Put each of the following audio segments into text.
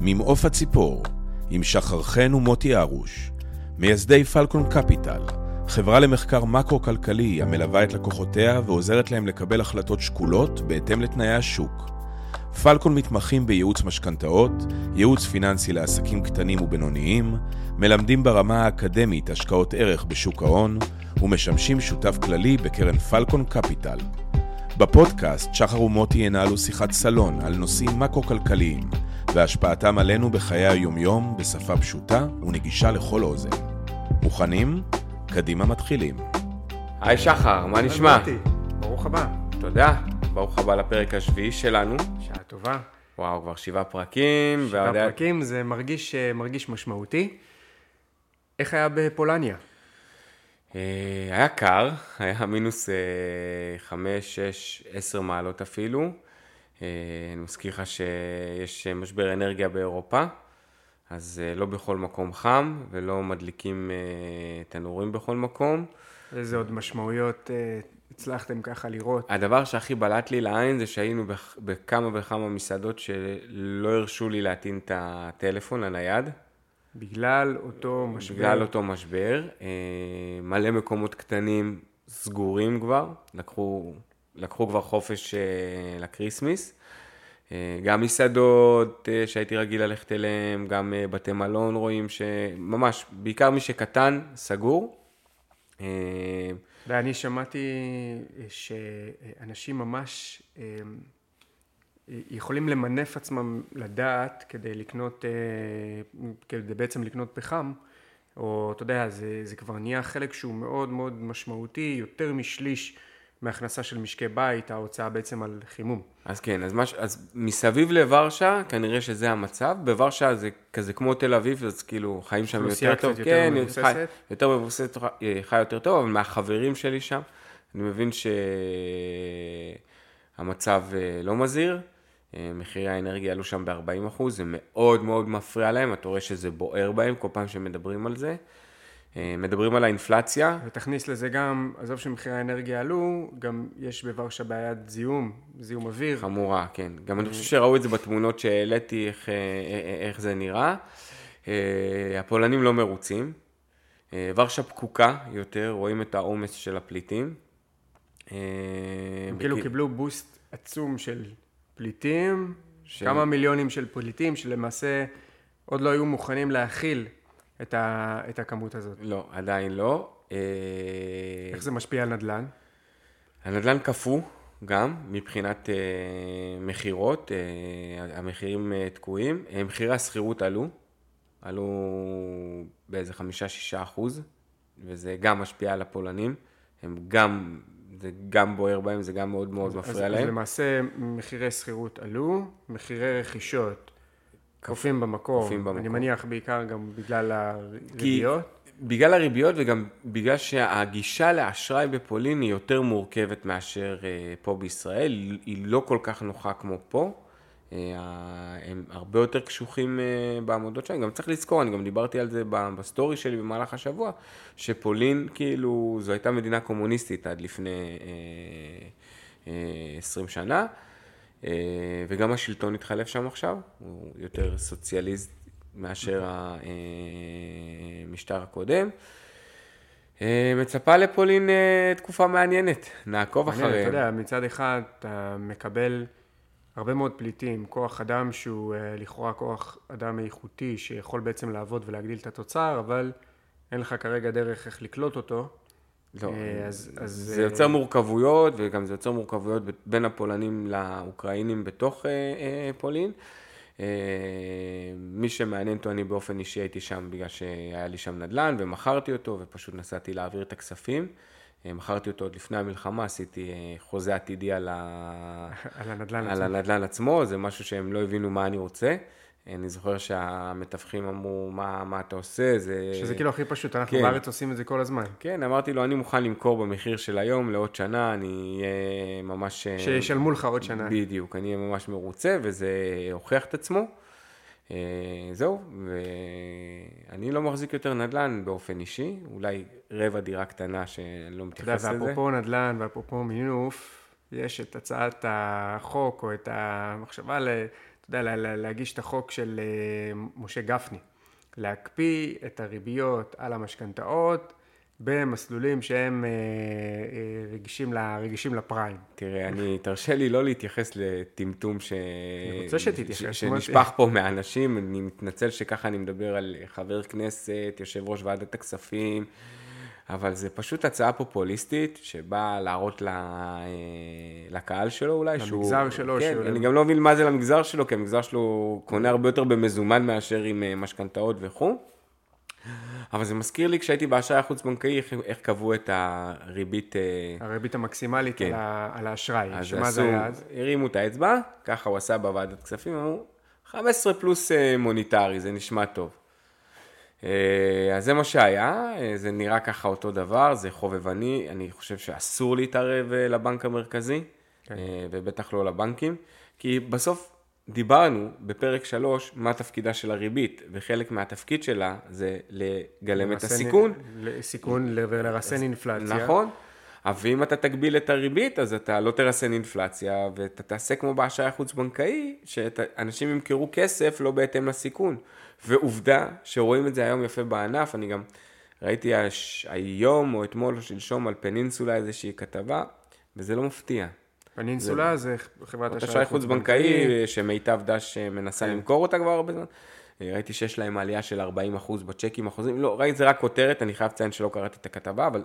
ממעוף הציפור, עם שחר חן ומוטי ארוש, מייסדי פלקון קפיטל, חברה למחקר מקרו-כלכלי המלווה את לקוחותיה ועוזרת להם לקבל החלטות שקולות בהתאם לתנאי השוק. פלקון מתמחים בייעוץ משכנתאות, ייעוץ פיננסי לעסקים קטנים ובינוניים, מלמדים ברמה האקדמית השקעות ערך בשוק ההון, ומשמשים שותף כללי בקרן פלקון קפיטל. בפודקאסט שחר ומוטי ינהלו שיחת סלון על נושאים מקרו-כלכליים והשפעתם עלינו בחיי היומיום בשפה פשוטה ונגישה לכל אוזן. מוכנים? קדימה מתחילים. היי שחר, מה נשמע? ברוך הבא. תודה, ברוך הבא לפרק השביעי שלנו. שעה טובה. וואו, כבר שבעה פרקים. שבעה פרקים, זה מרגיש, אה, מרגיש משמעותי. איך היה בפולניה? אה, היה קר, היה מינוס אה, חמש, שש, עשר מעלות אפילו. אני מזכיר לך שיש משבר אנרגיה באירופה, אז לא בכל מקום חם ולא מדליקים תנורים בכל מקום. איזה עוד משמעויות הצלחתם ככה לראות? הדבר שהכי בלט לי לעין זה שהיינו בכמה וכמה מסעדות שלא הרשו לי להטעין את הטלפון הנייד. בגלל אותו משבר. בגלל אותו משבר. אה, מלא מקומות קטנים סגורים כבר, לקחו, לקחו כבר חופש אה, לקריסמס. אה, גם מסעדות שהייתי רגיל ללכת אליהן, גם בתי מלון רואים שממש, בעיקר מי שקטן, סגור. ואני שמעתי שאנשים ממש יכולים למנף עצמם לדעת כדי לקנות, כדי בעצם לקנות פחם, או אתה יודע, זה, זה כבר נהיה חלק שהוא מאוד מאוד משמעותי, יותר משליש מהכנסה של משקי בית, ההוצאה בעצם על חימום. אז כן, אז, מש, אז מסביב לוורשה, כנראה שזה המצב. בוורשה זה כזה כמו תל אביב, אז כאילו חיים שם יותר טוב. יותר כן, מבוססת. חי, יותר מבוססת, חי יותר טוב, אבל מהחברים שלי שם, אני מבין שהמצב אה, לא מזהיר. אה, מחירי האנרגיה עלו שם ב-40 זה מאוד מאוד מפריע להם, אתה רואה שזה בוער בהם כל פעם שמדברים על זה. אה, מדברים על האינפלציה. ותכניס לזה גם, עזוב שמחירי האנרגיה עלו, גם יש בוורשה בעיית זיהום, זיהום אוויר. חמורה, כן. גם אני חושב שראו את זה בתמונות שהעליתי, איך, אה, איך זה נראה. הפולנים לא מרוצים. ורשה פקוקה יותר, רואים את העומס של הפליטים. הם כאילו קיבלו בוסט עצום של פליטים, ש... כמה מיליונים של פליטים שלמעשה עוד לא היו מוכנים להכיל את, ה... את הכמות הזאת. לא, עדיין לא. אה, איך זה משפיע על נדל"ן? הנדל"ן קפוא גם מבחינת אה, מכירות, אה, המחירים אה, תקועים. אה, מחירי השכירות עלו, עלו באיזה חמישה-שישה אחוז, וזה גם משפיע על הפולנים. הם גם זה גם בוער בהם, זה גם מאוד מאוד מפריע אז, להם. אז למעשה מחירי שכירות עלו, מחירי רכישות קופים במקור, קופים במקור. אני מניח בעיקר גם בגלל הריביות. בגלל הריביות וגם בגלל שהגישה לאשראי בפולין היא יותר מורכבת מאשר אה, פה בישראל, היא לא כל כך נוחה כמו פה. אה, הם הרבה יותר קשוחים אה, בעמודות שלהם, גם צריך לזכור, אני גם דיברתי על זה בסטורי שלי במהלך השבוע, שפולין כאילו זו הייתה מדינה קומוניסטית עד לפני 20 שנה, וגם השלטון התחלף שם עכשיו, הוא יותר סוציאליסט מאשר המשטר הקודם. מצפה לפולין תקופה מעניינת, נעקוב אחריהם. אתה יודע, מצד אחד אתה מקבל הרבה מאוד פליטים, כוח אדם שהוא אה, לכאורה כוח אדם איכותי שיכול בעצם לעבוד ולהגדיל את התוצר, אבל אין לך כרגע דרך איך לקלוט אותו. לא, אה, אז, אז... זה יוצר אה, מורכבויות, וגם זה יוצר מורכבויות בין הפולנים לאוקראינים בתוך פולין. מי שמעניין אותו, אני באופן אישי הייתי שם בגלל שהיה לי שם נדל"ן, ומכרתי אותו, ופשוט נסעתי להעביר את הכספים. אה, מכרתי אותו עוד לפני המלחמה, עשיתי אה, חוזה עתידי על, ה... על, הנדל"ן, על עצמו. הנדל"ן עצמו, זה משהו שהם לא הבינו מה אני רוצה. אני זוכר שהמתווכים אמרו, מה, מה אתה עושה? זה... שזה כאילו הכי פשוט, אנחנו כן. בארץ עושים את זה כל הזמן. כן, אמרתי לו, אני מוכן למכור במחיר של היום לעוד שנה, אני אהיה ממש... אה, שישלמו לך עוד שנה. בדיוק, אני אהיה ממש מרוצה, וזה הוכיח את עצמו. אה, זהו, ואני לא מחזיק יותר נדל"ן באופן אישי, אולי רבע דירה קטנה שאני לא מתייחס לזה. אתה יודע, ואפרופו נדל"ן ואפרופו מינוף, יש את הצעת החוק או את המחשבה. אתה יודע, להגיש את החוק של אה, משה גפני, להקפיא את הריביות על המשכנתאות במסלולים שהם אה, אה, רגישים, רגישים לפריים. תראה, אני, תרשה לי לא להתייחס לטמטום ש... אני רוצה שתתייחס. ש... שנשפך פה מאנשים, אני מתנצל שככה אני מדבר על חבר כנסת, יושב ראש ועדת הכספים. אבל זה פשוט הצעה פופוליסטית שבאה להראות לה, אה, לקהל שלו אולי, שהוא... למגזר שלו. כן, שהוא... אני גם לא מבין מה זה למגזר שלו, כי המגזר שלו קונה הרבה יותר במזומן מאשר עם אה, משכנתאות וכו'. אבל זה מזכיר לי כשהייתי באשראי החוץ-בנקאי, איך, איך קבעו את הריבית... אה, הריבית המקסימלית כן. על האשראי, שמה זה היה אז? הרימו את האצבע, ככה הוא עשה בוועדת כספים, אמרו, 15 פלוס מוניטרי, זה נשמע טוב. אה, אז זה מה שהיה, אה, זה נראה ככה אותו דבר, זה חובבני, אני חושב שאסור להתערב אה, לבנק המרכזי, כן. ובטח לא לבנקים, כי בסוף דיברנו בפרק 3 מה תפקידה של הריבית, וחלק מהתפקיד שלה זה לגלם את הסיכון. סיכון ולרסן אינפלציה. נכון. ואם אתה תגביל את הריבית, אז אתה לא תרסן אינפלציה, ואתה תעשה כמו באשראי החוץ-בנקאי, שאנשים ימכרו כסף לא בהתאם לסיכון. ועובדה שרואים את זה היום יפה בענף, אני גם ראיתי הש... היום או אתמול או שלשום על פנינסולה איזושהי כתבה, וזה לא מפתיע. פנינסולה זה, זה חברת אשראי חוץ-בנקאי, שמיטב דש מנסה כן. למכור אותה כבר הרבה זמן. ראיתי שיש להם עלייה של 40% בצ'קים אחוזים, לא, ראיתי זה רק כותרת, אני חייב לציין שלא קראתי את הכתבה, אבל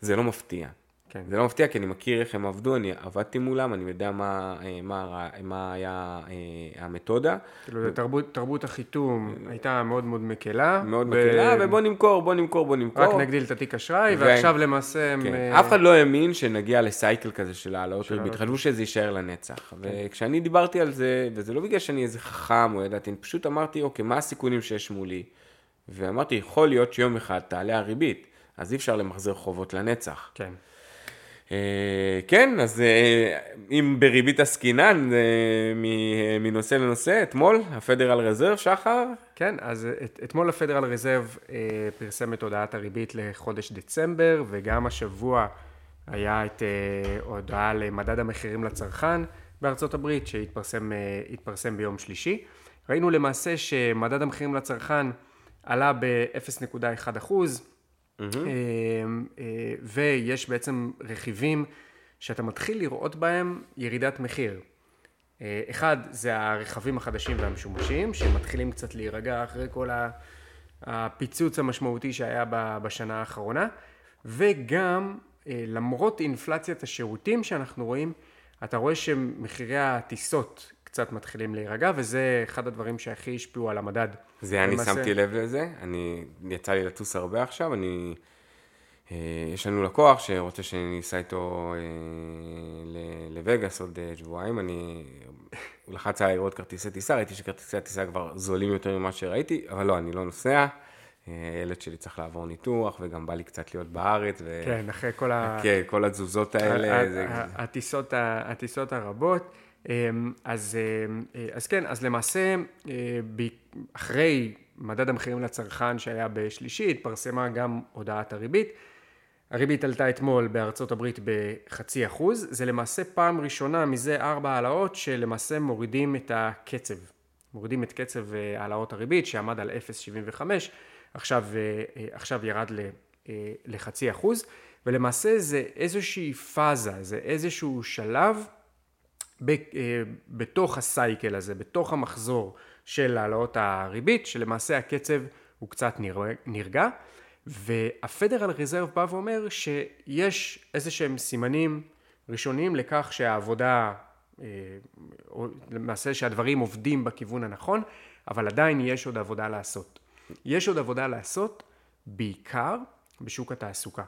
זה לא מפתיע. כן. זה לא מפתיע, כי אני מכיר איך הם עבדו, אני עבדתי מולם, אני יודע מה, אה, מה, מה היה אה, המתודה. כאילו, ו... תרבות, תרבות החיתום הייתה מאוד מאוד מקלה. מאוד ו... מקלה, ובוא נמכור, בוא נמכור, בוא נמכור. רק נגדיל את התיק אשראי, ו... ועכשיו למעשה... כן. הם... אף אחד לא האמין שנגיע לסייקל כזה של העלאות ריבית, חשבו שזה יישאר לנצח. כן. וכשאני דיברתי על זה, וזה לא בגלל שאני איזה חכם או ידעתי, אני פשוט אמרתי, אוקיי, מה הסיכונים שיש מולי? ואמרתי, יכול להיות שיום אחד תעלה הריבית, אז אי אפשר למחזר חובות לנצח. כן. אה, כן, אז אה, אם בריבית עסקינן, מנושא לנושא, אתמול, הפדרל רזרב, שחר? כן, אז את, אתמול הפדרל רזרב אה, פרסם את הודעת הריבית לחודש דצמבר, וגם השבוע היה את הודעה למדד המחירים לצרכן בארצות הברית, שהתפרסם ביום שלישי. ראינו למעשה שמדד המחירים לצרכן עלה ב-0.1 אחוז, Mm-hmm. ויש בעצם רכיבים שאתה מתחיל לראות בהם ירידת מחיר. אה, אחד זה הרכבים החדשים והמשומשים שמתחילים קצת להירגע אחרי כל הפיצוץ המשמעותי שהיה בשנה האחרונה וגם למרות אינפלציית השירותים שאנחנו רואים אתה רואה שמחירי הטיסות קצת מתחילים להירגע, וזה אחד הדברים שהכי השפיעו על המדד. זה אני שמתי לב לזה, אני, יצא לי לטוס הרבה עכשיו, אני, אה, יש לנו לקוח שרוצה שאני אסע איתו אה, לווגאס עוד אה, שבועיים, אני, הוא לחץ עליי לראות כרטיסי טיסה, ראיתי שכרטיסי הטיסה כבר זולים יותר ממה שראיתי, אבל לא, אני לא נוסע. הילד שלי צריך לעבור ניתוח, וגם בא לי קצת להיות בארץ. ו... כן, אחרי כל ה... כן, כל התזוזות האלה. זה... הטיסות, הטיסות הרבות. אמ, אז, אמ, אז כן, אז למעשה אה, אחרי מדד המחירים לצרכן שהיה בשלישי, התפרסמה גם הודעת הריבית. הריבית עלתה אתמול בארצות הברית בחצי אחוז, זה למעשה פעם ראשונה מזה ארבע העלאות שלמעשה מורידים את הקצב, מורידים את קצב אה, העלאות הריבית שעמד על 0.75, עכשיו, אה, עכשיו ירד לחצי אחוז, ולמעשה זה איזושהי פאזה, זה איזשהו שלב אה, בתוך הסייקל הזה, בתוך המחזור של העלאות הריבית, שלמעשה הקצב הוא קצת נרגע, והפדרל ריזרב בא ואומר שיש איזה שהם סימנים ראשוניים לכך שהעבודה, אה, למעשה שהדברים עובדים בכיוון הנכון, אבל עדיין יש עוד עבודה לעשות. יש עוד עבודה לעשות בעיקר בשוק התעסוקה.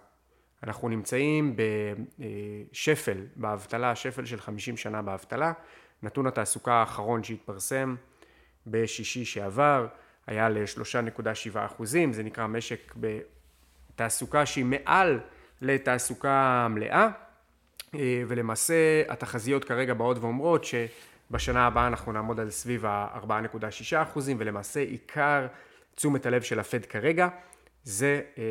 אנחנו נמצאים בשפל באבטלה, שפל של 50 שנה באבטלה. נתון התעסוקה האחרון שהתפרסם בשישי שעבר היה ל-3.7 אחוזים, זה נקרא משק בתעסוקה שהיא מעל לתעסוקה מלאה, ולמעשה התחזיות כרגע באות ואומרות שבשנה הבאה אנחנו נעמוד על סביב ה-4.6 אחוזים, ולמעשה עיקר תשומת הלב של הפד כרגע זה אה,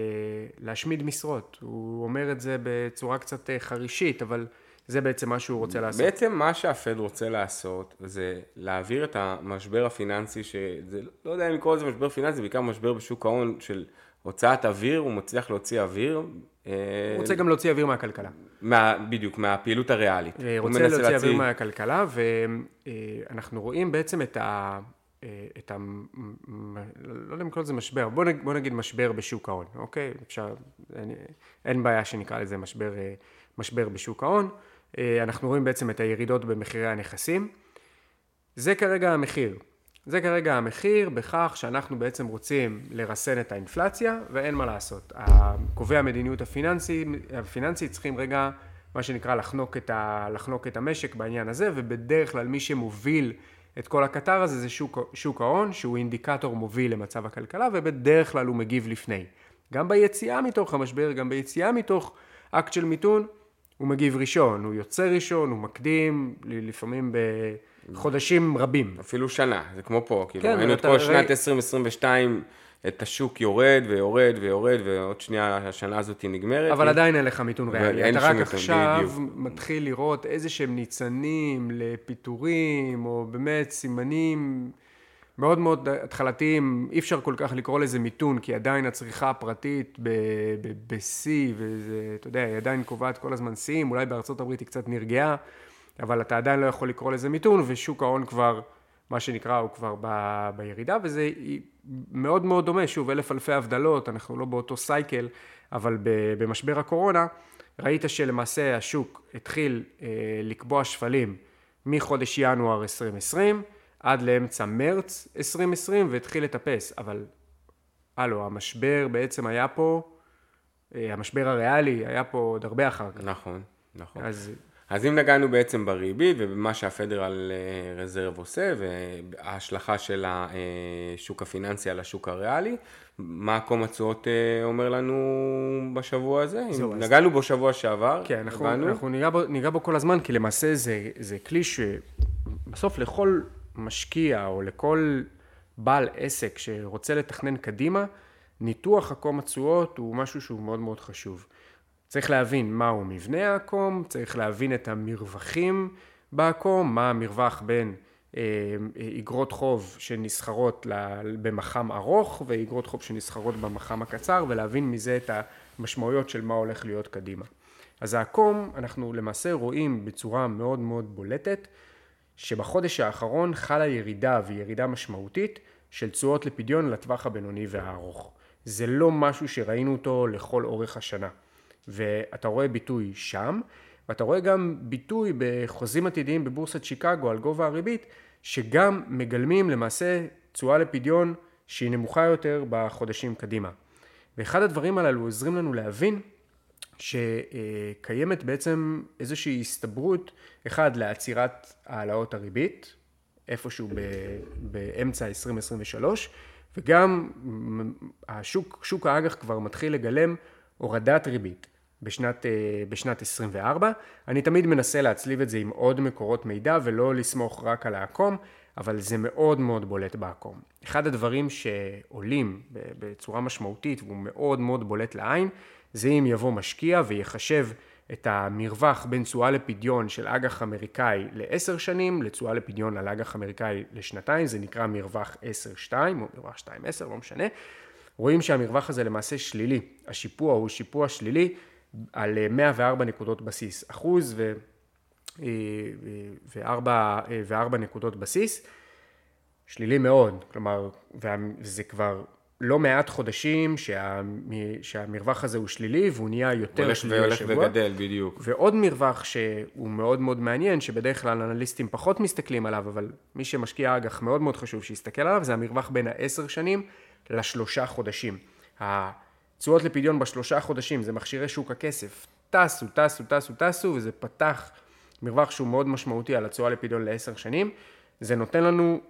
להשמיד משרות. הוא אומר את זה בצורה קצת אה, חרישית, אבל זה בעצם מה שהוא רוצה לעשות. בעצם מה שהפד רוצה לעשות זה להעביר את המשבר הפיננסי, שזה, לא יודע אם לקרוא לזה משבר פיננסי, בעיקר משבר בשוק ההון של הוצאת אוויר, הוא מצליח להוציא אוויר. הוא רוצה גם להוציא אוויר מהכלכלה. מה, בדיוק, מהפעילות הריאלית. הוא רוצה להוציא להוציא אוויר מהכלכלה, ואנחנו רואים בעצם את ה... את ה... לא יודע אם לקרוא לזה משבר, בוא נגיד, בוא נגיד משבר בשוק ההון, אוקיי? אפשר, אין, אין בעיה שנקרא לזה משבר, משבר בשוק ההון. אנחנו רואים בעצם את הירידות במחירי הנכסים. זה כרגע המחיר. זה כרגע המחיר בכך שאנחנו בעצם רוצים לרסן את האינפלציה ואין מה לעשות. קובעי המדיניות הפיננסי, הפיננסי צריכים רגע מה שנקרא לחנוק את, ה, לחנוק את המשק בעניין הזה ובדרך כלל מי שמוביל את כל הקטר הזה זה שוק, שוק ההון שהוא אינדיקטור מוביל למצב הכלכלה ובדרך כלל הוא מגיב לפני. גם ביציאה מתוך המשבר, גם ביציאה מתוך אקט של מיתון הוא מגיב ראשון, הוא יוצא ראשון, הוא מקדים, לפעמים בחודשים רבים. אפילו שנה, זה כמו פה, כאילו, כן, ראינו את כל שנת 2022, את השוק יורד ויורד ויורד, ועוד שנייה השנה הזאת נגמרת. אבל עדיין אין לך מיתון ריאלי. אתה רק עכשיו בדיוק. מתחיל לראות איזה שהם ניצנים לפיטורים, או באמת סימנים מאוד מאוד התחלתיים, אי אפשר כל כך לקרוא לזה מיתון, כי עדיין הצריכה הפרטית בשיא, וזה, אתה יודע, היא עדיין קובעת כל הזמן שיאים, אולי בארצות הברית היא קצת נרגעה, אבל אתה עדיין לא יכול לקרוא לזה מיתון, ושוק ההון כבר, מה שנקרא, הוא כבר ב, בירידה, וזה מאוד מאוד דומה, שוב, אלף אלפי הבדלות, אנחנו לא באותו סייקל, אבל במשבר הקורונה, ראית שלמעשה השוק התחיל אה, לקבוע שפלים מחודש ינואר 2020, עד לאמצע מרץ 2020 והתחיל לטפס, אבל הלו, המשבר בעצם היה פה, אה, המשבר הריאלי היה פה עוד הרבה אחר כך. נכון, נכון. אז... אז אם נגענו בעצם בריבית ובמה שהפדרל אה, רזרב עושה וההשלכה של השוק הפיננסי על השוק הריאלי, מה עקום התשואות אה, אומר לנו בשבוע הזה? זהו, נגענו בו שבוע שעבר, כן, אנחנו, אנחנו ניגע, בו, ניגע בו כל הזמן, כי למעשה זה, זה כלי שבסוף לכל משקיע או לכל בעל עסק שרוצה לתכנן קדימה, ניתוח עקום התשואות הוא משהו שהוא מאוד מאוד חשוב. צריך להבין מהו מבנה העקום, צריך להבין את המרווחים בעקום, מה המרווח בין אה, איגרות חוב שנסחרות במח"מ ארוך ואיגרות חוב שנסחרות במח"מ הקצר ולהבין מזה את המשמעויות של מה הולך להיות קדימה. אז העקום אנחנו למעשה רואים בצורה מאוד מאוד בולטת שבחודש האחרון חלה ירידה וירידה משמעותית של תשואות לפדיון לטווח הבינוני והארוך. זה לא משהו שראינו אותו לכל אורך השנה. ואתה רואה ביטוי שם, ואתה רואה גם ביטוי בחוזים עתידיים בבורסת שיקגו על גובה הריבית, שגם מגלמים למעשה תשואה לפדיון שהיא נמוכה יותר בחודשים קדימה. ואחד הדברים הללו עוזרים לנו להבין שקיימת בעצם איזושהי הסתברות, אחד, לעצירת העלאות הריבית, איפשהו באמצע 2023, וגם השוק, שוק האג"ח כבר מתחיל לגלם הורדת ריבית בשנת, בשנת 24. אני תמיד מנסה להצליב את זה עם עוד מקורות מידע ולא לסמוך רק על העקום, אבל זה מאוד מאוד בולט בעקום. אחד הדברים שעולים בצורה משמעותית והוא מאוד מאוד בולט לעין, זה אם יבוא משקיע ויחשב את המרווח בין תשואה לפדיון של אג"ח אמריקאי לעשר שנים לתשואה לפדיון על אג"ח אמריקאי לשנתיים, זה נקרא מרווח 10-2 או מרווח 2-10, לא משנה. רואים שהמרווח הזה למעשה שלילי, השיפוע הוא שיפוע שלילי על 104 נקודות בסיס, אחוז ו... וארבע, וארבע נקודות בסיס, שלילי מאוד, כלומר, וזה כבר לא מעט חודשים שה, שהמרווח הזה הוא שלילי והוא נהיה יותר שלילי הולך השבוע. והולך וגדל, בדיוק. ועוד מרווח שהוא מאוד מאוד מעניין, שבדרך כלל אנליסטים פחות מסתכלים עליו, אבל מי שמשקיע אג"ח מאוד מאוד חשוב שיסתכל עליו, זה המרווח בין העשר שנים לשלושה חודשים. התשואות לפדיון בשלושה חודשים זה מכשירי שוק הכסף, טסו, טסו, טסו, טסו, וזה פתח מרווח שהוא מאוד משמעותי על התשואה לפדיון לעשר שנים. זה נותן לנו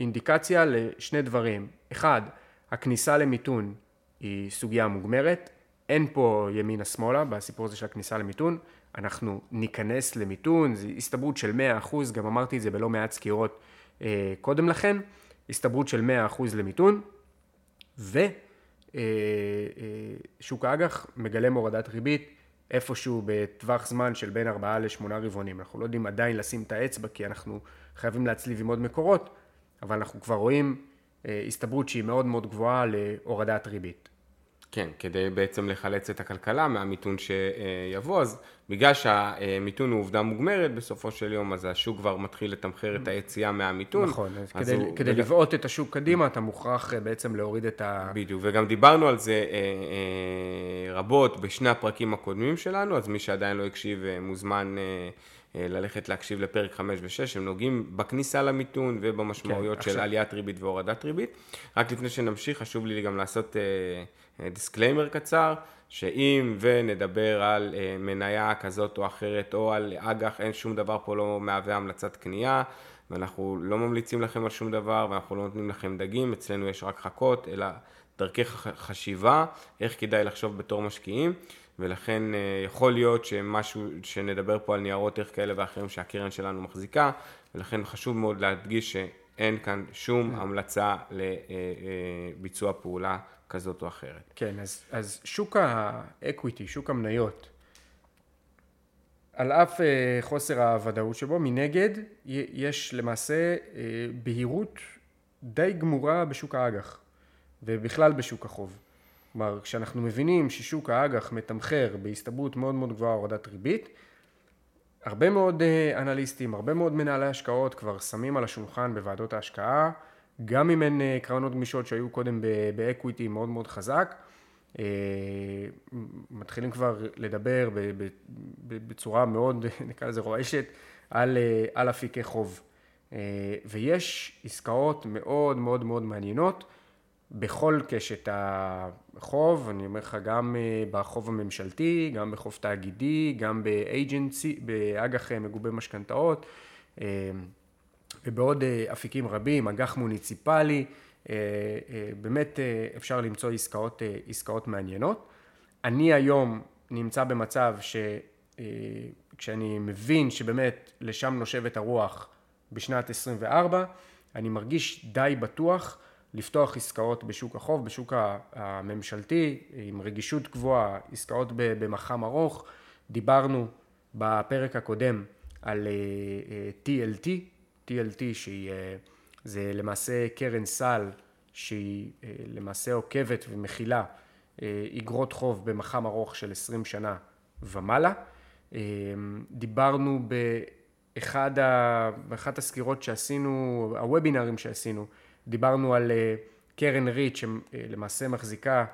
אינדיקציה לשני דברים. אחד, הכניסה למיתון היא סוגיה מוגמרת, אין פה ימינה שמאלה בסיפור הזה של הכניסה למיתון, אנחנו ניכנס למיתון, זו הסתברות של 100%, גם אמרתי את זה בלא מעט סקירות אה, קודם לכן, הסתברות של 100% למיתון, ושוק אה, אה, האג"ח מגלם הורדת ריבית איפשהו בטווח זמן של בין ארבעה לשמונה רבעונים. אנחנו לא יודעים עדיין לשים את האצבע כי אנחנו חייבים להצליב עם עוד מקורות, אבל אנחנו כבר רואים אה, הסתברות שהיא מאוד מאוד גבוהה להורדת ריבית. כן, כדי בעצם לחלץ את הכלכלה מהמיתון שיבוא, אז בגלל שהמיתון הוא עובדה מוגמרת בסופו של יום, אז השוק כבר מתחיל לתמחר את היציאה מהמיתון. נכון, אז אז כדי, הוא, כדי וגם... לבעוט את השוק קדימה, אתה מוכרח אה, בעצם להוריד את ה... בדיוק, וגם דיברנו על זה אה, אה, רבות בשני הפרקים הקודמים שלנו, אז מי שעדיין לא הקשיב מוזמן... ללכת להקשיב לפרק 5 ו-6, הם נוגעים בכניסה למיתון ובמשמעויות כן, של עכשיו... עליית ריבית והורדת ריבית. רק לפני שנמשיך, חשוב לי גם לעשות disclaimer uh, קצר, שאם ונדבר על uh, מניה כזאת או אחרת או על אג"ח, אין שום דבר פה לא מהווה המלצת קנייה. ואנחנו לא ממליצים לכם על שום דבר ואנחנו לא נותנים לכם דגים, אצלנו יש רק חכות, אלא דרכי חשיבה, איך כדאי לחשוב בתור משקיעים. ולכן אה, יכול להיות שמשהו, שנדבר פה על ניירות ערך כאלה ואחרים שהקרן שלנו מחזיקה, ולכן חשוב מאוד להדגיש שאין כאן שום כן. המלצה לביצוע אה, אה, פעולה כזאת או אחרת. כן, אז, אז שוק האקוויטי, שוק המניות, על אף חוסר הוודאות שבו, מנגד יש למעשה בהירות די גמורה בשוק האג"ח ובכלל בשוק החוב. כלומר, כשאנחנו מבינים ששוק האג"ח מתמחר בהסתברות מאוד מאוד גבוהה הורדת ריבית, הרבה מאוד אה, אנליסטים, הרבה מאוד מנהלי השקעות כבר שמים על השולחן בוועדות ההשקעה, גם אם הן אה, קרנות גמישות שהיו קודם באקוויטי מאוד מאוד חזק, אה, מתחילים כבר לדבר בצורה מאוד, נקרא לזה רועשת, על, על אפיקי חוב. ויש עסקאות מאוד מאוד מאוד מעניינות. בכל קשת החוב, אני אומר לך גם אה, בחוב הממשלתי, גם בחוב תאגידי, גם באג'נסי, באג"ח אה, מגובה משכנתאות אה, ובעוד אפיקים רבים, אג"ח מוניציפלי, באמת אפשר למצוא עסקאות, עסקאות מעניינות. אני היום נמצא במצב שכשאני מבין שבאמת לשם נושבת הרוח בשנת 24, אני מרגיש די בטוח לפתוח עסקאות בשוק החוב, בשוק הממשלתי, עם רגישות גבוהה, עסקאות במח"מ ארוך. דיברנו בפרק הקודם על TLT, אה, TLT אה, שהיא, אה, זה למעשה קרן סל שהיא למעשה עוקבת ומכילה אגרות חוב במח"מ ארוך של 20 שנה ומעלה. דיברנו באחד ה... באחת הסקירות שעשינו, הוובינרים שעשינו, דיברנו על אה, קרן ריט שלמעשה מחזיקה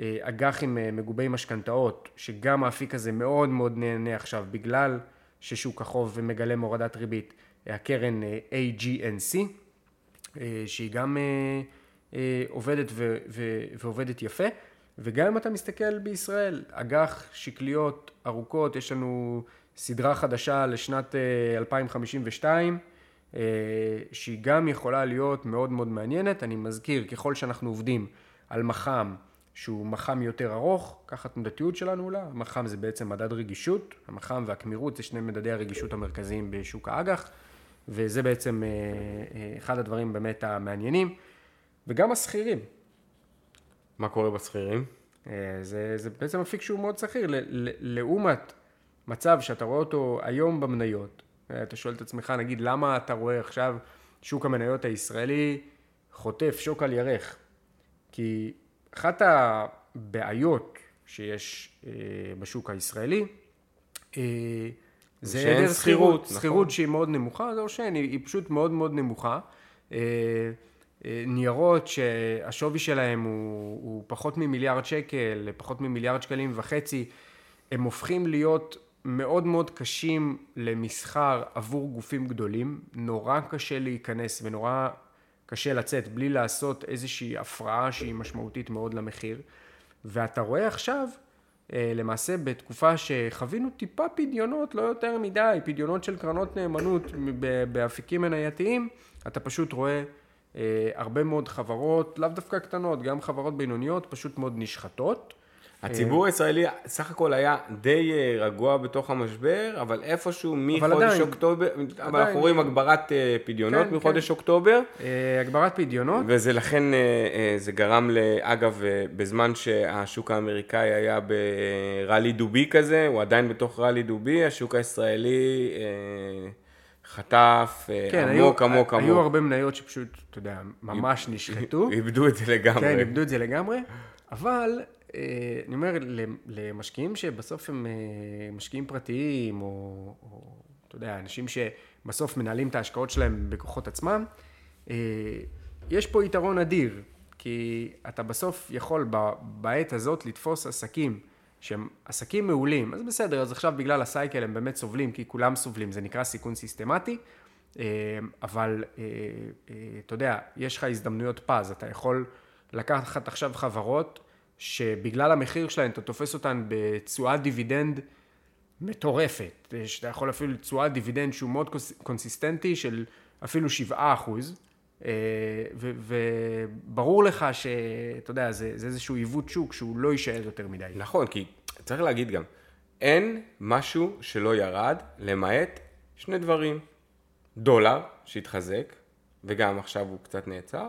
אה, אג"חים אה, מגובי משכנתאות, שגם האפיק הזה מאוד מאוד נהנה עכשיו בגלל ששוק החוב מגלם הורדת ריבית, הקרן AGNC, שהיא גם עובדת ו- ו- ועובדת יפה, וגם אם אתה מסתכל בישראל, אג"ח שקליות ארוכות, יש לנו סדרה חדשה לשנת 2052, אה, שהיא גם יכולה להיות מאוד מאוד מעניינת. אני מזכיר, ככל שאנחנו עובדים על מח"מ שהוא מח"מ יותר ארוך, ככה התנודתיות שלנו עולה. מח"מ זה בעצם מדד רגישות, המח"מ והקמירות זה שני מדדי הרגישות המרכזיים בשוק האג"ח, וזה בעצם אה, אה, אחד הדברים באמת המעניינים. וגם השכירים. מה קורה בשכירים? זה, זה בעצם אפיק שהוא מאוד שכיר, לעומת מצב שאתה רואה אותו היום במניות, אתה שואל את עצמך, נגיד, למה אתה רואה עכשיו שוק המניות הישראלי חוטף שוק על ירך? כי אחת הבעיות שיש אה, בשוק הישראלי, אה, זה היעדר שכירות, נכון. שכירות שהיא מאוד נמוכה, זה או שאין, היא, היא פשוט מאוד מאוד נמוכה. אה, אה, ניירות שהשווי שלהם הוא, הוא פחות ממיליארד שקל, פחות ממיליארד שקלים וחצי, הם הופכים להיות מאוד מאוד קשים למסחר עבור גופים גדולים, נורא קשה להיכנס ונורא קשה לצאת בלי לעשות איזושהי הפרעה שהיא משמעותית מאוד למחיר. ואתה רואה עכשיו, למעשה בתקופה שחווינו טיפה פדיונות, לא יותר מדי, פדיונות של קרנות נאמנות באפיקים מנייתיים, אתה פשוט רואה אה, הרבה מאוד חברות, לאו דווקא קטנות, גם חברות בינוניות, פשוט מאוד נשחטות. הציבור הישראלי סך הכל היה די אה, רגוע בתוך המשבר, אבל איפשהו מחודש אוקטובר, אבל אנחנו רואים הגברת אה, פדיונות כן, מחודש כן. אוקטובר, אה, הגברת פדיונות, וזה לכן, זה גרם, ל- אגב, בזמן שהשוק האמריקאי היה בראלי דובי כזה, הוא עדיין בתוך ראלי דובי, השוק הישראלי חטף כן, עמוק היו, עמוק היו עמוק. הרבה מניות שפשוט, אתה יודע, ממש נשחטו. איבדו את זה לגמרי. כן, איבדו את זה לגמרי, אבל אני אומר, למשקיעים שבסוף הם אה, משקיעים פרטיים, או, או אתה יודע, אנשים שבסוף מנהלים את ההשקעות שלהם בכוחות עצמם, אה, יש פה יתרון אדיר, כי אתה בסוף יכול בעת הזאת לתפוס עסקים שהם עסקים מעולים, אז בסדר, אז עכשיו בגלל ה cycle הם באמת סובלים, כי כולם סובלים, זה נקרא סיכון סיסטמטי, אה, אבל אה, אה, אתה יודע, יש לך הזדמנויות פז, אתה יכול לקחת עכשיו חברות שבגלל המחיר שלהן אתה תופס אותן בתשואת דיבידנד מטורפת, שאתה יכול אפילו תשואת דיבידנד שהוא מאוד קונסיסטנטי של אפילו 7 אחוז, אה, ו- וברור לך שאתה יודע, זה, זה איזשהו עיוות שוק שהוא לא יישאר יותר מדי. נכון, כי צריך להגיד גם, אין משהו שלא ירד, למעט שני דברים. דולר, שהתחזק, וגם עכשיו הוא קצת נעצר,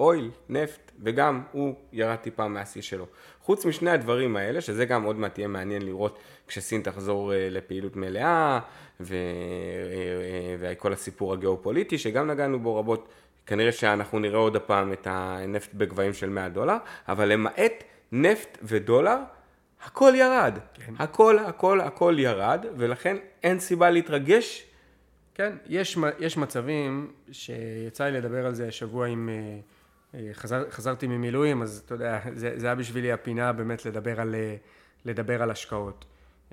ואויל, נפט, וגם הוא ירד טיפה מהשיא שלו. חוץ משני הדברים האלה, שזה גם עוד מעט יהיה מעניין לראות כשסין תחזור אה, לפעילות מלאה, ו- אה, וכל הסיפור הגיאופוליטי, שגם נגענו בו רבות, כנראה שאנחנו נראה עוד הפעם את הנפט בגבהים של 100 דולר, אבל למעט נפט ודולר, הכל ירד. כן. הכל, הכל, הכל ירד, ולכן אין סיבה להתרגש כן, יש, יש מצבים שיצא לי לדבר על זה השבוע עם... חזר, חזרתי ממילואים, אז אתה יודע, זה, זה היה בשבילי הפינה באמת לדבר על, אה, לדבר על השקעות.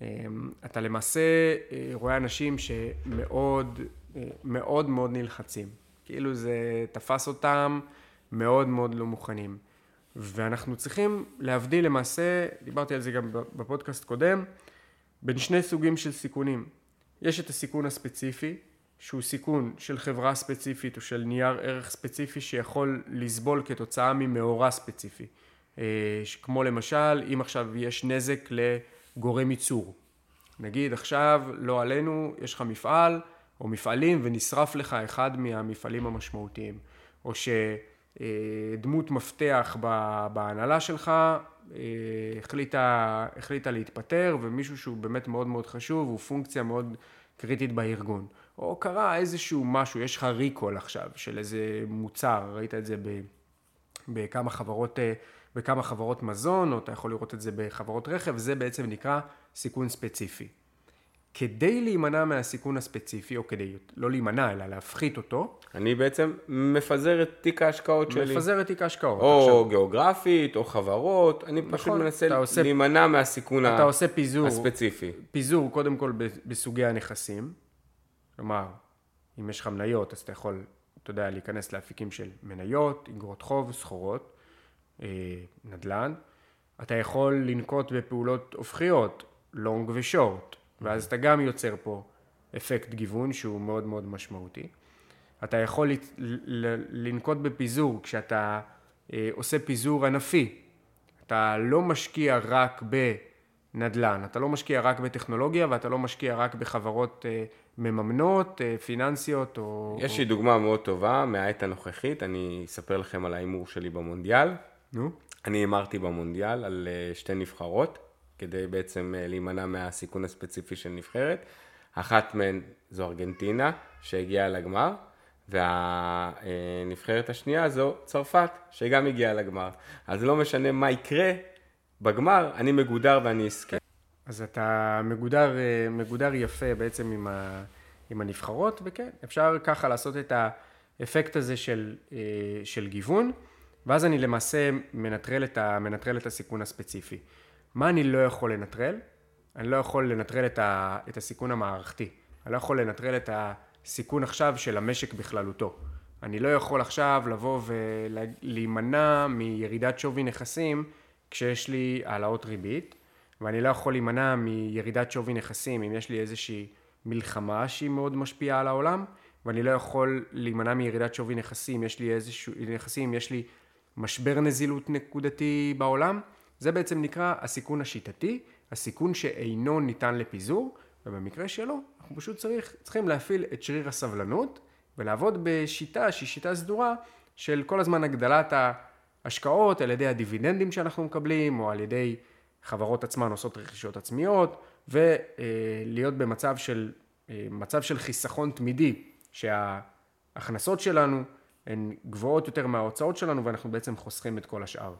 אה, אתה למעשה אה, רואה אנשים שמאוד אה, מאוד מאוד נלחצים. כאילו זה תפס אותם מאוד מאוד לא מוכנים. ואנחנו צריכים להבדיל למעשה, דיברתי על זה גם בפודקאסט קודם, בין שני סוגים של סיכונים. יש את הסיכון הספציפי, שהוא סיכון של חברה ספציפית או של נייר ערך ספציפי שיכול לסבול כתוצאה ממאורע ספציפי. אה, כמו למשל, אם עכשיו יש נזק לגורם ייצור. נגיד עכשיו, לא עלינו, יש לך מפעל או מפעלים ונשרף לך אחד מהמפעלים המשמעותיים. או שדמות מפתח ב- בהנהלה שלך אה, החליטה, החליטה להתפטר ומישהו שהוא באמת מאוד מאוד חשוב, הוא פונקציה מאוד קריטית בארגון. או קרה איזשהו משהו, יש לך ריקול עכשיו של איזה מוצר, ראית את זה ב, בכמה חברות, אה, בכמה חברות מזון, או אתה יכול לראות את זה בחברות רכב, זה בעצם נקרא סיכון ספציפי. כדי להימנע מהסיכון הספציפי, או כדי לא להימנע, אלא להפחית אותו, אני בעצם מפזר את תיק ההשקעות שלי. מפזר את תיק ההשקעות. או עכשיו, גיאוגרפית, או חברות, אני פשוט נכון, מנסה אתה עושה- להימנע מהסיכון אתה ה- עושה פיזור, הספציפי. פיזור קודם כל בסוגי הנכסים, כלומר, אם יש לך מניות, אז אתה יכול, אתה יודע, להיכנס לאפיקים של מניות, אגרות חוב, סחורות, אה, נדל"ן. אתה יכול לנקוט בפעולות הופכיות, לונג ושורט, ואז אתה גם יוצר פה אפקט גיוון שהוא מאוד מאוד משמעותי. אתה יכול לנקוט בפיזור כשאתה אה, עושה פיזור ענפי. אתה לא משקיע רק בנדל"ן, אתה לא משקיע רק בטכנולוגיה ואתה לא משקיע רק בחברות אה, מממנות, אה, פיננסיות או... יש או... לי דוגמה מאוד טובה מהעת הנוכחית, אני אספר לכם על ההימור שלי במונדיאל. נו, אני הימרתי במונדיאל על אה, שתי נבחרות, כדי בעצם אה, להימנע מהסיכון הספציפי של נבחרת. אחת מהן זו ארגנטינה, שהגיעה לגמר, והנבחרת השנייה זו צרפת, שגם הגיעה לגמר. אז לא משנה מה יקרה בגמר, אני מגודר ואני אזכה. אז אתה מגודר, אה, מגודר יפה בעצם עם, ה, עם הנבחרות, וכן, אפשר ככה לעשות את האפקט הזה של, אה, של גיוון, ואז אני למעשה מנטרל את, ה, מנטרל את הסיכון הספציפי. מה אני לא יכול לנטרל? אני לא יכול לנטרל את, ה, את הסיכון המערכתי. אני לא יכול לנטרל את הסיכון עכשיו של המשק בכללותו. אני לא יכול עכשיו לבוא ולהימנע מירידת שווי נכסים כשיש לי העלאות ריבית, ואני לא יכול להימנע מירידת שווי נכסים אם יש לי איזושהי מלחמה שהיא מאוד משפיעה על העולם, ואני לא יכול להימנע מירידת שווי נכסים, יש לי איזשהו, נכסים, יש לי משבר נזילות נקודתי בעולם, זה בעצם נקרא הסיכון השיטתי, הסיכון שאינו ניתן לפיזור, ובמקרה שלו, אנחנו פשוט צריך, צריכים להפעיל את שריר הסבלנות ולעבוד בשיטה שהיא שיטה סדורה של כל הזמן הגדלת ההשקעות על ידי הדיבידנדים שאנחנו מקבלים, או על ידי חברות עצמן עושות רכישות עצמיות, ולהיות במצב של, מצב של חיסכון תמידי, שההכנסות שלנו הן גבוהות יותר מההוצאות שלנו ואנחנו בעצם חוסכים את כל השאר.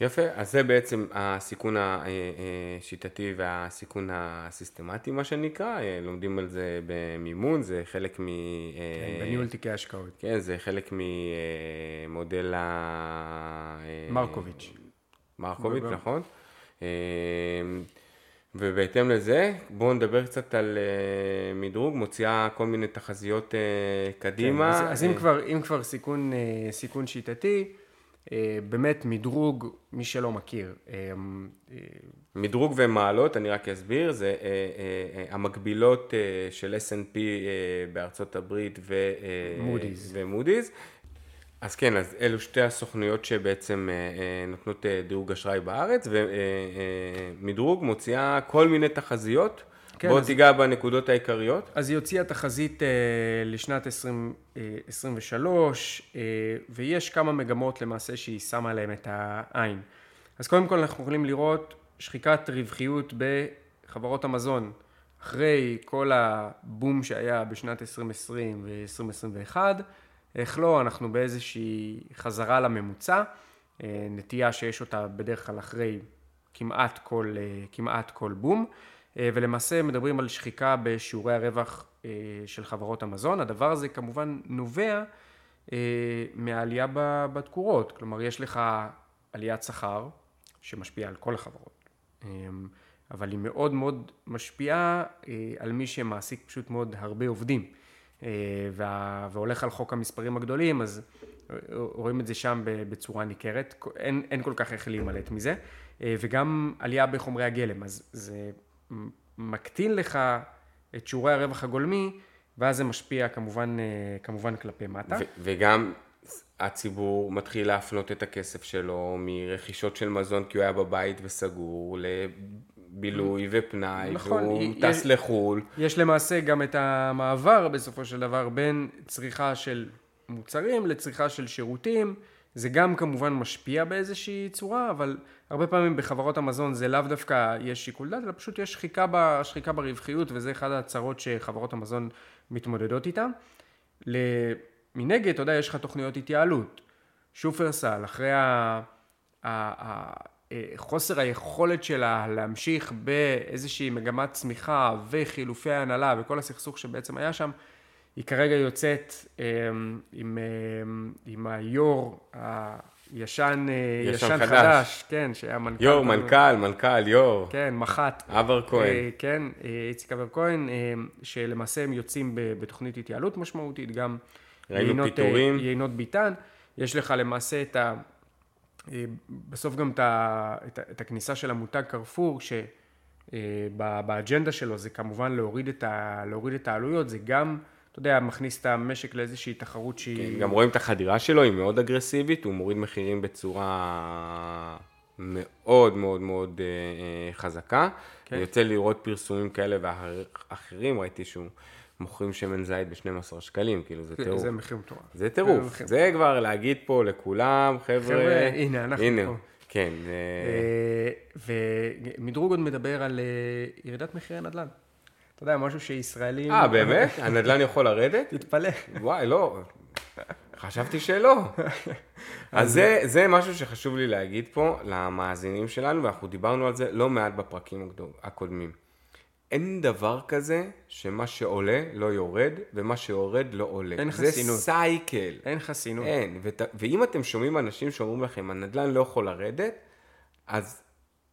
יפה, אז זה בעצם הסיכון השיטתי והסיכון הסיסטמטי מה שנקרא, לומדים על זה במימון, זה חלק מ... כן, בניהול תיקי השקעות. כן, זה חלק ממודל ה... מרקוביץ'. מרקוביץ', נכון. ובהתאם לזה, בואו נדבר קצת על uh, מדרוג, מוציאה כל מיני תחזיות uh, קדימה. כן, אז, אז אם כבר, אם כבר סיכון, uh, סיכון שיטתי, באמת מדרוג, מי שלא מכיר. Uh, uh, מדרוג ומעלות, אני רק אסביר, זה המקבילות של S&P בארצות הברית ומודי'ס. אז כן, אז אלו שתי הסוכנויות שבעצם אה, אה, נותנות אה, דירוג אשראי בארץ, ומדרוג מוציאה כל מיני תחזיות. כן, בוא אז... תיגע בנקודות העיקריות. אז היא הוציאה תחזית אה, לשנת 2023, אה, ויש כמה מגמות למעשה שהיא שמה להם את העין. אז קודם כל אנחנו יכולים לראות שחיקת רווחיות בחברות המזון. אחרי כל הבום שהיה בשנת 2020 ו-2021, איך לא, אנחנו באיזושהי חזרה לממוצע, אה, נטייה שיש אותה בדרך כלל אחרי כמעט כל, אה, כמעט כל בום, אה, ולמעשה מדברים על שחיקה בשיעורי הרווח של חברות המזון. הדבר הזה כמובן נובע מהעלייה בתקורות, כלומר יש לך עליית שכר שמשפיעה על כל החברות, אבל היא מאוד מאוד משפיעה על מי שמעסיק פשוט מאוד הרבה עובדים. אה, והולך על חוק המספרים הגדולים, אז רואים את זה שם בצורה ניכרת, אין, אין כל כך איך להימלט מזה, אה, וגם עלייה בחומרי הגלם, אז זה מקטין לך את שיעורי הרווח הגולמי, ואז זה משפיע כמובן, אה, כמובן כלפי מטה. ו- וגם הציבור מתחיל להפנות את הכסף שלו מרכישות של מזון כי הוא היה בבית וסגור, בילוי ופנאי, נכון, והוא יש, טס לחו"ל. יש למעשה גם את המעבר בסופו של דבר בין צריכה של מוצרים לצריכה של שירותים. זה גם כמובן משפיע באיזושהי צורה, אבל הרבה פעמים בחברות המזון זה לאו דווקא יש שיקול דעת, אלא פשוט יש שחיקה, ב, שחיקה ברווחיות, וזה אחד הצרות שחברות המזון מתמודדות איתן. מנגד, אתה יודע, יש לך תוכניות התייעלות. שופרסל, אחרי ה... אה, חוסר היכולת שלה להמשיך באיזושהי מגמת צמיחה וחילופי הנהלה וכל הסכסוך שבעצם היה שם, היא כרגע יוצאת אה, עם, אה, עם היו"ר הישן ישן, ישן חדש. חדש, כן, שהיה מנכ"ל. יו"ר, מנכ"ל, מנכ"ל, יו"ר. כן, מח"ט. אבר כהן. כן, איציק אבר כהן, שלמעשה הם יוצאים בתוכנית התייעלות משמעותית, גם ראינו פיטורים. יינות ביטן. יש לך למעשה את ה... אה, בסוף גם את הכניסה של המותג קרפור, שבאג'נדה שלו זה כמובן להוריד את, ה, להוריד את העלויות, זה גם, אתה יודע, מכניס את המשק לאיזושהי תחרות שהיא... כן, גם רואים את החדירה שלו, היא מאוד אגרסיבית, הוא מוריד מחירים בצורה מאוד מאוד מאוד אה, חזקה. כן. יוצא לראות פרסומים כאלה ואחרים, ראיתי שהוא... מוכרים שמן זית ב-12 שקלים, כאילו זה טירוף. זה מחיר מטורף. זה טירוף. זה כבר להגיד פה לכולם, חבר'ה. חבר'ה, הנה, אנחנו הנה, פה. כן. אה, ומדרוג עוד מדבר על אה, ירידת מחירי נדל"ן. אתה יודע, משהו שישראלים... אה, באמת? הנדל"ן יכול לרדת? תתפלא. וואי, לא. חשבתי שלא. אז זה, זה משהו שחשוב לי להגיד פה למאזינים שלנו, ואנחנו דיברנו על זה לא מעט בפרקים הקודמים. אין דבר כזה שמה שעולה לא יורד, ומה שיורד לא עולה. אין חסינות. זה סייקל. אין חסינות. אין, ות, ואם אתם שומעים אנשים שאומרים לכם, הנדל"ן לא יכול לרדת, אז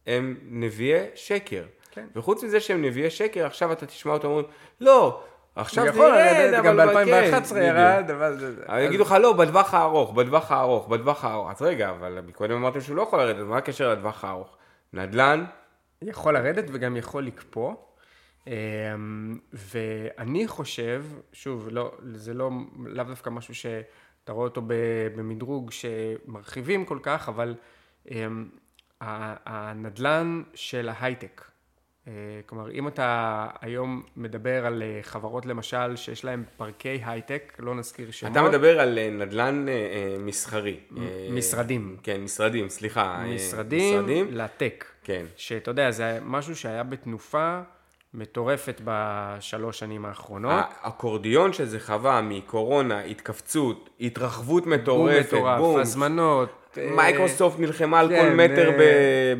הם נביאי שקר. כן. וחוץ מזה שהם נביאי שקר, עכשיו אתה תשמע אותם אומרים, לא, עכשיו זה ירד, אבל גם ב-2011 כן, ירד, אבל... אבל יגידו לך, לא, בטווח הארוך, בטווח הארוך, בטווח הארוך. אז רגע, אבל קודם אמרתם שהוא לא יכול לרדת, מה הקשר לטווח הארוך? נדל"ן? יכול לרדת וגם יכול לקפוא. אמ, ואני חושב, שוב, לא, זה לא, לאו דווקא משהו שאתה רואה אותו במדרוג שמרחיבים כל כך, אבל אמ, הנדלן של ההייטק. אה, כלומר, אם אתה היום מדבר על אה, חברות למשל שיש להן פארקי הייטק, לא נזכיר שמות. אתה מדבר על אה, נדל"ן מסחרי. משרדים. כן, משרדים, סליחה. משרדים, משרדים. לטק. כן. שאתה יודע, זה משהו שהיה בתנופה מטורפת בשלוש שנים האחרונות. האקורדיון שזה חווה מקורונה, התכווצות, התרחבות מטורפת, בום. מטורף. הזמנות. מייקרוסופט נלחמה על כן, כל מטר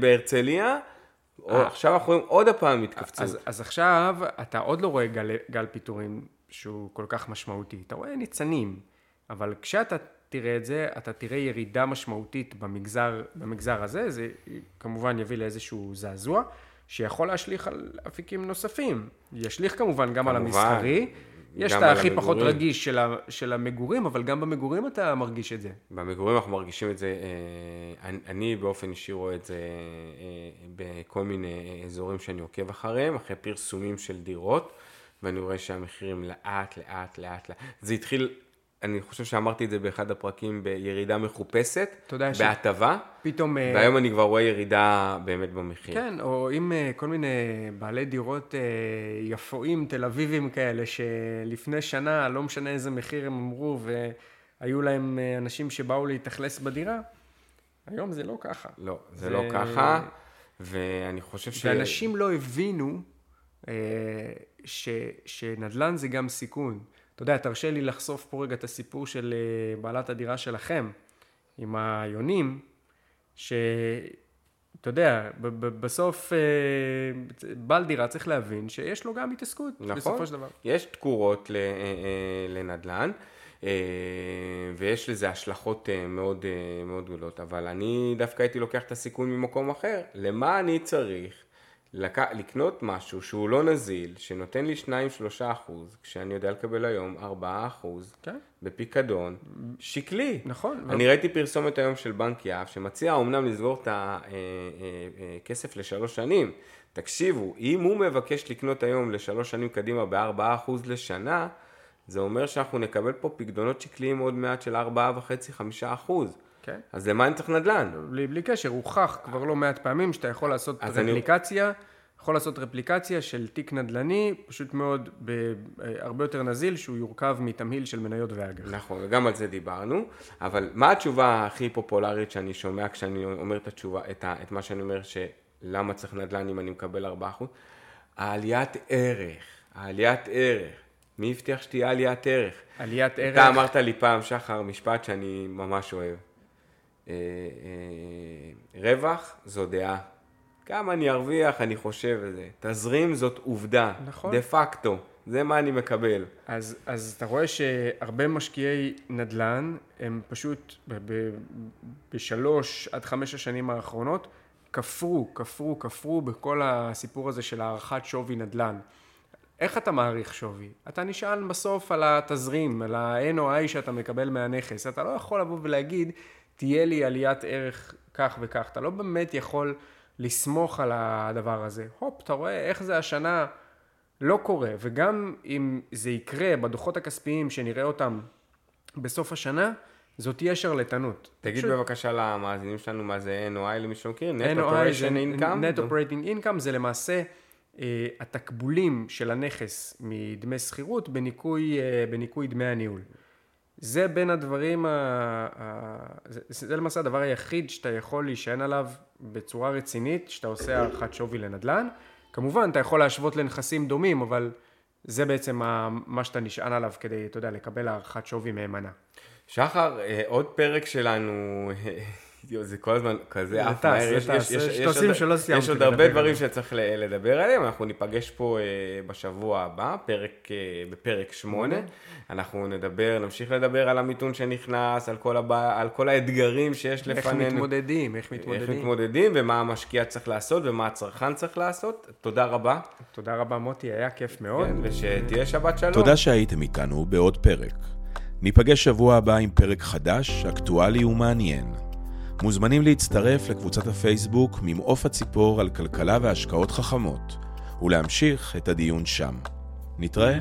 בהרצליה. אה. עכשיו אנחנו רואים עוד הפעם התכווצות. אז, אז עכשיו אתה עוד לא רואה גל, גל פיטורים שהוא כל כך משמעותי, אתה רואה ניצנים, אבל כשאתה תראה את זה, אתה תראה ירידה משמעותית במגזר, במגזר הזה, זה כמובן יביא לאיזשהו זעזוע, שיכול להשליך על אפיקים נוספים. ישליך כמובן גם כמובן. על המסחרי. יש את הכי פחות רגיש של, ה, של המגורים, אבל גם במגורים אתה מרגיש את זה. במגורים אנחנו מרגישים את זה, אה, אני, אני באופן אישי רואה את זה אה, בכל מיני אזורים שאני עוקב אחריהם, אחרי פרסומים של דירות, ואני רואה שהמחירים לאט, לאט, לאט, לאט, זה התחיל אני חושב שאמרתי את זה באחד הפרקים בירידה מחופשת, בהטבה, פתאום... אה, והיום אני כבר רואה ירידה באמת במחיר. כן, או עם אה, כל מיני בעלי דירות אה, יפואים, תל אביבים כאלה, שלפני שנה, לא משנה איזה מחיר הם אמרו, והיו להם אנשים שבאו להתאכלס בדירה, היום זה לא ככה. לא, זה, זה... לא ככה, ואני חושב ש... ואנשים לא הבינו ש... שנדל"ן זה גם סיכון. אתה יודע, תרשה לי לחשוף פה רגע את הסיפור של אה, בעלת הדירה שלכם, עם היונים, שאתה יודע, בסוף אה, בעל דירה צריך להבין שיש לו גם התעסקות, נכון, בסופו של דבר. יש תקורות אה, לנדל"ן. ויש לזה השלכות מאוד מאוד גדולות, אבל אני דווקא הייתי לוקח את הסיכון ממקום אחר. למה אני צריך לק... לקנות משהו שהוא לא נזיל, שנותן לי 2-3 אחוז, כשאני יודע לקבל היום 4 אחוז, כן. בפיקדון, שקלי. נכון. אני לא... ראיתי פרסומת היום של בנק יהב, שמציע אמנם לסגור את הכסף אה, אה, אה, לשלוש שנים. תקשיבו, אם הוא מבקש לקנות היום לשלוש שנים קדימה ב-4 אחוז לשנה, זה אומר שאנחנו נקבל פה פקדונות שקליים עוד מעט של 4.5-5 אחוז. כן. אז למה אני צריך נדל"ן? בלי, בלי קשר, הוכח כבר לא מעט פעמים שאתה יכול לעשות רפליקציה, אני... יכול לעשות רפליקציה של תיק נדל"ני, פשוט מאוד, ב, הרבה יותר נזיל, שהוא יורכב מתמהיל של מניות ואג"ח. נכון, וגם על זה דיברנו, אבל מה התשובה הכי פופולרית שאני שומע כשאני אומר את התשובה, את, ה, את מה שאני אומר, שלמה צריך נדל"ן אם אני מקבל 4%? העליית ערך, העליית ערך. מי הבטיח שתהיה עליית ערך? עליית ערך. אתה אמרת לי פעם, שחר, משפט שאני ממש אוהב. אה, אה, רווח זו דעה. כמה אני ארוויח, אני חושב על זה. תזרים זאת עובדה. נכון. דה פקטו. זה מה אני מקבל. אז, אז אתה רואה שהרבה משקיעי נדל"ן, הם פשוט בשלוש עד חמש השנים האחרונות, כפרו, כפרו, כפרו בכל הסיפור הזה של הערכת שווי נדל"ן. איך אתה מעריך שווי? אתה נשען בסוף על התזרים, על ה-NOI שאתה מקבל מהנכס. אתה לא יכול לבוא ולהגיד, תהיה לי עליית ערך כך וכך. אתה לא באמת יכול לסמוך על הדבר הזה. הופ, אתה רואה איך זה השנה לא קורה, וגם אם זה יקרה בדוחות הכספיים שנראה אותם בסוף השנה, זאת תהיה שרלטנות. תגיד פשוט... בבקשה למאזינים שלנו מה זה NOI למי שמכיר, Net Operation Income. Net Operating Income זה למעשה אה, התקבולים של הנכס מדמי שכירות בניכוי, אה, בניכוי דמי הניהול. זה בין הדברים, ה... ה... זה, זה למעשה הדבר היחיד שאתה יכול להישען עליו בצורה רצינית, שאתה עושה הערכת שווי לנדל"ן. כמובן, אתה יכול להשוות לנכסים דומים, אבל זה בעצם מה שאתה נשען עליו כדי, אתה יודע, לקבל הערכת שווי מהימנה. שחר, אה, עוד פרק שלנו זה כל הזמן כזה עף מהר, יש, יש, יש, יש, יש עוד הרבה דברים שצריך לדבר עליהם, אנחנו ניפגש פה אה, בשבוע הבא, פרק, אה, בפרק שמונה, אנחנו נדבר, נמשיך לדבר על המיתון שנכנס, על כל, הבא, על כל האתגרים שיש לפנינו. איך מתמודדים, איך מתמודדים. איך מתמודדים ומה המשקיע צריך לעשות ומה הצרכן צריך לעשות, תודה רבה. תודה רבה מוטי, היה כיף מאוד. כן, ושתהיה שבת שלום. תודה שהייתם איתנו בעוד פרק. ניפגש שבוע הבא עם פרק חדש, אקטואלי ומעניין. מוזמנים להצטרף לקבוצת הפייסבוק ממעוף הציפור על כלכלה והשקעות חכמות, ולהמשיך את הדיון שם. נתראה.